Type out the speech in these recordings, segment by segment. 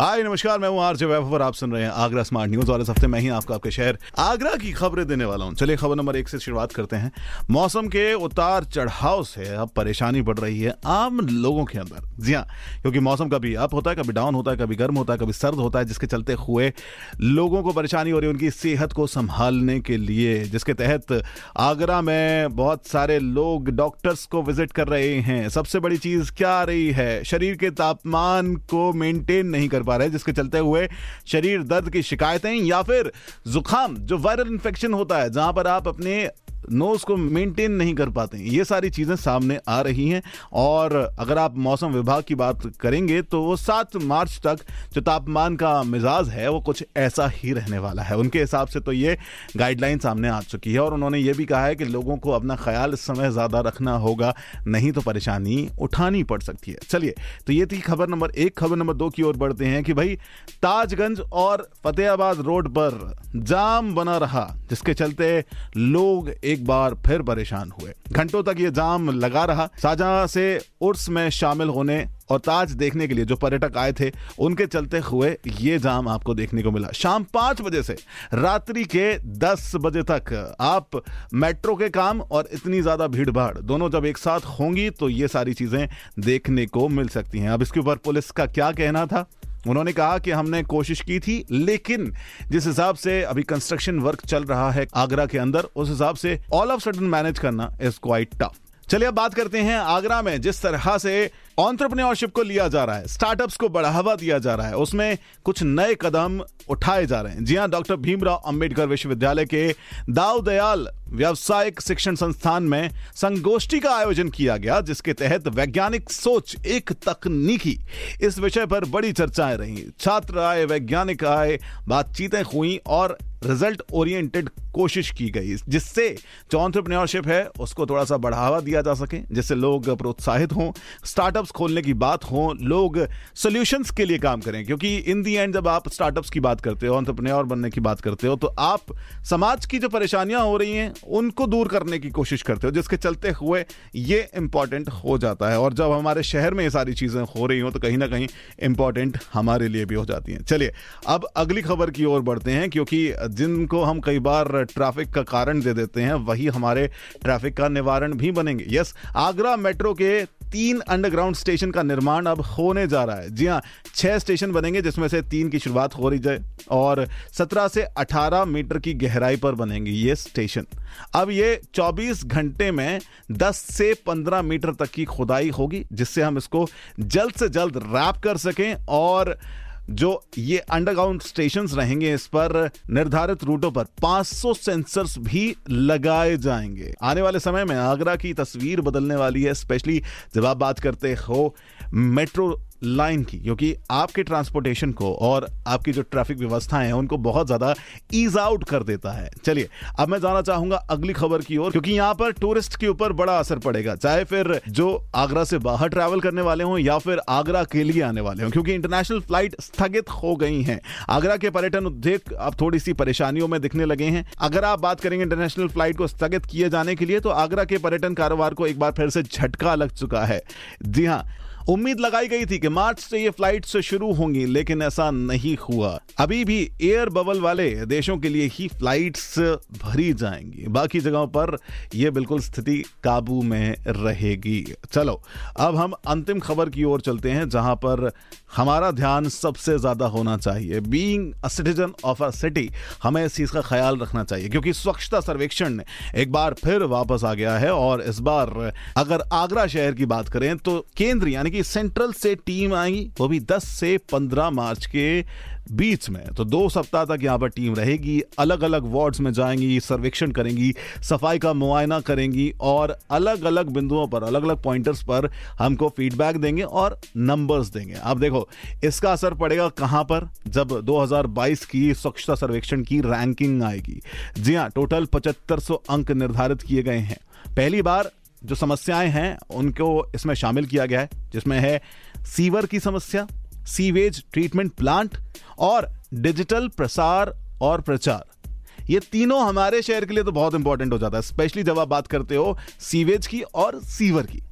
हाय, नमस्कार, मैं हूँ आरजे वैभव और आप सुन रहे हैं आगरा स्मार्ट न्यूज़ और इस हफ़्ते मैं ही आपको आपके शहर आगरा की खबरें देने वाला हूँ। चलिए, खबर नंबर एक से शुरुआत करते हैं। मौसम के उतार चढ़ाव से अब परेशानी बढ़ रही है आम लोगों के अंदर। जी हाँ क्योंकि मौसम कभी अप होता है, कभी डाउन होता है, कभी गर्म होता है, कभी सर्द होता है, जिसके चलते हुए लोगों को परेशानी हो रही है उनकी सेहत को संभालने के लिए, जिसके तहत आगरा में बहुत सारे लोग डॉक्टर्स को विज़िट कर रहे हैं। सबसे बड़ी चीज़ क्या आ रही है? शरीर के तापमान को मेंटेन नहीं कर पा रहे हैं, जिसके चलते हुए शरीर, दर्द की शिकायतें या फिर जुकाम, जो वायरल इन्फेक्शन होता है, जहाँ पर आप अपने नोज़ को मेंटेन नहीं कर पाते हैं। ये सारी चीज़ें सामने आ रही हैं और अगर आप मौसम विभाग की बात करेंगे तो वो सात मार्च तक जो तापमान का मिजाज है, वो कुछ ऐसा ही रहने वाला है। उनके हिसाब से तो ये गाइडलाइन सामने आ चुकी है और उन्होंने ये भी कहा है कि लोगों को अपना ख्याल इस समय ज़्यादा रखना होगा, नहीं तो परेशानी उठानी पड़ सकती है। चलिए तो ये थी खबर नंबर एक। खबर नंबर दो की ओर बढ़ते हैं कि भाई, ताजगंज और फतेहाबाद रोड पर जाम बना रहा, जिसके चलते लोग एक बार फिर परेशान हुए। घंटों तक ये जाम लगा रहा। शाहजहां से उर्स में शामिल होने और ताज देखने के लिए जो पर्यटक आए थे, उनके चलते हुए ये जाम आपको देखने को मिला। शाम पाँच बजे से रात्रि के दस बजे तक आप मेट्रो के काम और इतनी ज़्यादा भीड़ भाड़ दोनों जब एक साथ होंगी तो ये सारी चीज़ें देखने को मिल सकती हैं। अब इसके ऊपर पुलिस का क्या कहना था? उन्होंने कहा कि हमने कोशिश की थी, लेकिन जिस हिसाब से अभी कंस्ट्रक्शन वर्क चल रहा है आगरा के अंदर, उस हिसाब से ऑल ऑफ़ सडन मैनेज करना इज़ क्वाइट टफ चलिए अब बात करते हैं आगरा में, जिस तरह से ऑन्टरप्रन्योरशिप को लिया जा रहा है स्टार्टअप्स को बढ़ावा दिया जा रहा है, उसमें कुछ नए कदम उठाए जा रहे हैं। जी हाँ, डॉक्टर भीमराव अंबेडकर विश्वविद्यालय के दाव दयाल व्यावसायिक शिक्षण संस्थान में संगोष्ठी का आयोजन किया गया, जिसके तहत वैज्ञानिक सोच, एक तकनीकी, इस विषय पर बड़ी चर्चाएँ रही। छात्र आए, वैज्ञानिक आए, बातचीतें हुई और रिज़ल्ट ओरिएंटेड कोशिश की गई, जिससे जो ऑन्टरप्रन्योरशिप है, उसको थोड़ा सा बढ़ावा दिया जा सके, जिससे लोग प्रोत्साहित हों। स्टार्टअप्स खोलने की बात हो, लोग सोल्यूशंस के लिए काम करें, क्योंकि इन दी एंड जब आप स्टार्टअप्स की बात करते हो ऑन्टरप्रन्योर बनने की बात करते हो तो आप समाज की जो परेशानियाँ हो रही हैं, उनको दूर करने की कोशिश करते हो, जिसके चलते हुए ये इंपॉर्टेंट हो जाता है। और जब हमारे शहर में ये सारी चीज़ें हो रही हो तो कहीं ना कहीं इंपॉर्टेंट हमारे लिए भी हो जाती हैं। चलिए, अब अगली खबर की ओर बढ़ते हैं, क्योंकि जिनको हम कई बार ट्रैफ़िक का कारण दे देते हैं, वही हमारे ट्रैफ़िक का निवारण भी बनेंगे। यस आगरा मेट्रो के तीन अंडरग्राउंड स्टेशन का निर्माण अब होने जा रहा है। जी हाँ छह स्टेशन बनेंगे, जिसमें से तीन की शुरुआत हो रही जाए और सत्रह से अठारह मीटर की गहराई पर बनेंगे ये स्टेशन अब ये चौबीस घंटे में दस से पंद्रह मीटर तक की खुदाई होगी, जिससे हम इसको जल्द से जल्द रैप कर सकें और जो ये अंडरग्राउंड स्टेशन रहेंगे, इस पर निर्धारित रूटों पर 500 सेंसर्स भी लगाए जाएँगे। आने वाले समय में आगरा की तस्वीर बदलने वाली है स्पेशली जब आप बात करते हो मेट्रो लाइन की, क्योंकि आपके ट्रांसपोर्टेशन को और आपकी जो ट्रैफ़िक व्यवस्थाएँ हैं, उनको बहुत ज़्यादा ईज आउट कर देता है। चलिए, अब मैं जाना चाहूँगा अगली खबर की ओर, क्योंकि यहाँ पर टूरिस्ट के ऊपर बड़ा असर पड़ेगा, चाहे फिर जो आगरा से बाहर ट्रैवल करने वाले हों या फिर आगरा के लिए आने वाले हों, क्योंकि इंटरनेशनल फ़्लाइट स्थगित हो गई हैं। आगरा के पर्यटन उद्योग अब थोड़ी सी परेशानियों में दिखने लगे हैं। अगर आप बात करेंगे इंटरनेशनल फ़्लाइट को स्थगित किए जाने के लिए तो आगरा के पर्यटन कारोबार को एक बार फिर से झटका लग चुका है। जी हाँ उम्मीद लगाई गई थी कि मार्च से ये फ़्लाइट से शुरू होंगी, लेकिन ऐसा नहीं हुआ। अभी भी एयर बबल वाले देशों के लिए ही फ्लाइट्स भरी जाएँगी। बाकी जगहों पर यह बिल्कुल स्थिति काबू में रहेगी। चलो, अब हम अंतिम खबर की ओर चलते हैं, जहाँ पर हमारा ध्यान सबसे ज़्यादा होना चाहिए। Being a citizen of a city हमें इस चीज़ का ख्याल रखना चाहिए, क्योंकि स्वच्छता सर्वेक्षण एक बार फिर वापस आ गया है, और इस बार अगर आगरा शहर की बात करें तो केंद्र, यानी कि सेंट्रल से टीम आएगी वो भी 10 से 15 मार्च के बीच में। तो दो सप्ताह तक यहाँ पर टीम रहेगी अलग अलग वार्ड्स में जाएँगी, सर्वेक्षण करेंगी, सफ़ाई का मुआयना करेंगी और अलग अलग बिंदुओं पर अलग अलग पॉइंटर्स पर हमको फीडबैक देंगे और नंबर्स देंगे। आप देखो, इसका असर पड़ेगा कहाँ पर? जब 2022 की स्वच्छता सर्वेक्षण की रैंकिंग आएगी। जी हाँ टोटल पचहत्तर अंक निर्धारित किए गए हैं। पहली बार जो समस्याएँ हैं, उनको इसमें शामिल किया गया है, जिसमें है सीवर की समस्या, सीवेज ट्रीटमेंट प्लांट और डिजिटल प्रसार और प्रचार। ये तीनों हमारे शहर के लिए तो बहुत इंपॉर्टेंट हो जाता है स्पेशली जब आप बात करते हो सीवेज की और सीवर की।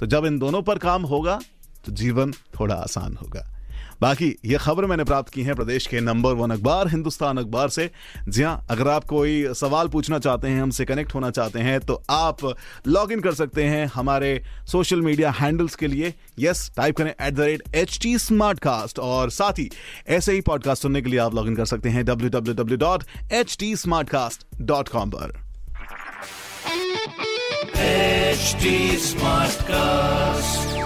तो जब इन दोनों पर काम होगा तो जीवन थोड़ा आसान होगा। बाकी ये खबर मैंने प्राप्त की है प्रदेश के नंबर वन अखबार, हिंदुस्तान अखबार से। जी हाँ अगर आप कोई सवाल पूछना चाहते हैं, हमसे कनेक्ट होना चाहते हैं तो आप लॉग इन कर सकते हैं हमारे सोशल मीडिया हैंडल्स के लिए। यस टाइप करें at the rate H T smart cast और साथ ही ऐसे ही पॉडकास्ट सुनने के लिए आप लॉग इन कर सकते हैं W W W dot H T smart cast dot com पर HD Smartcast.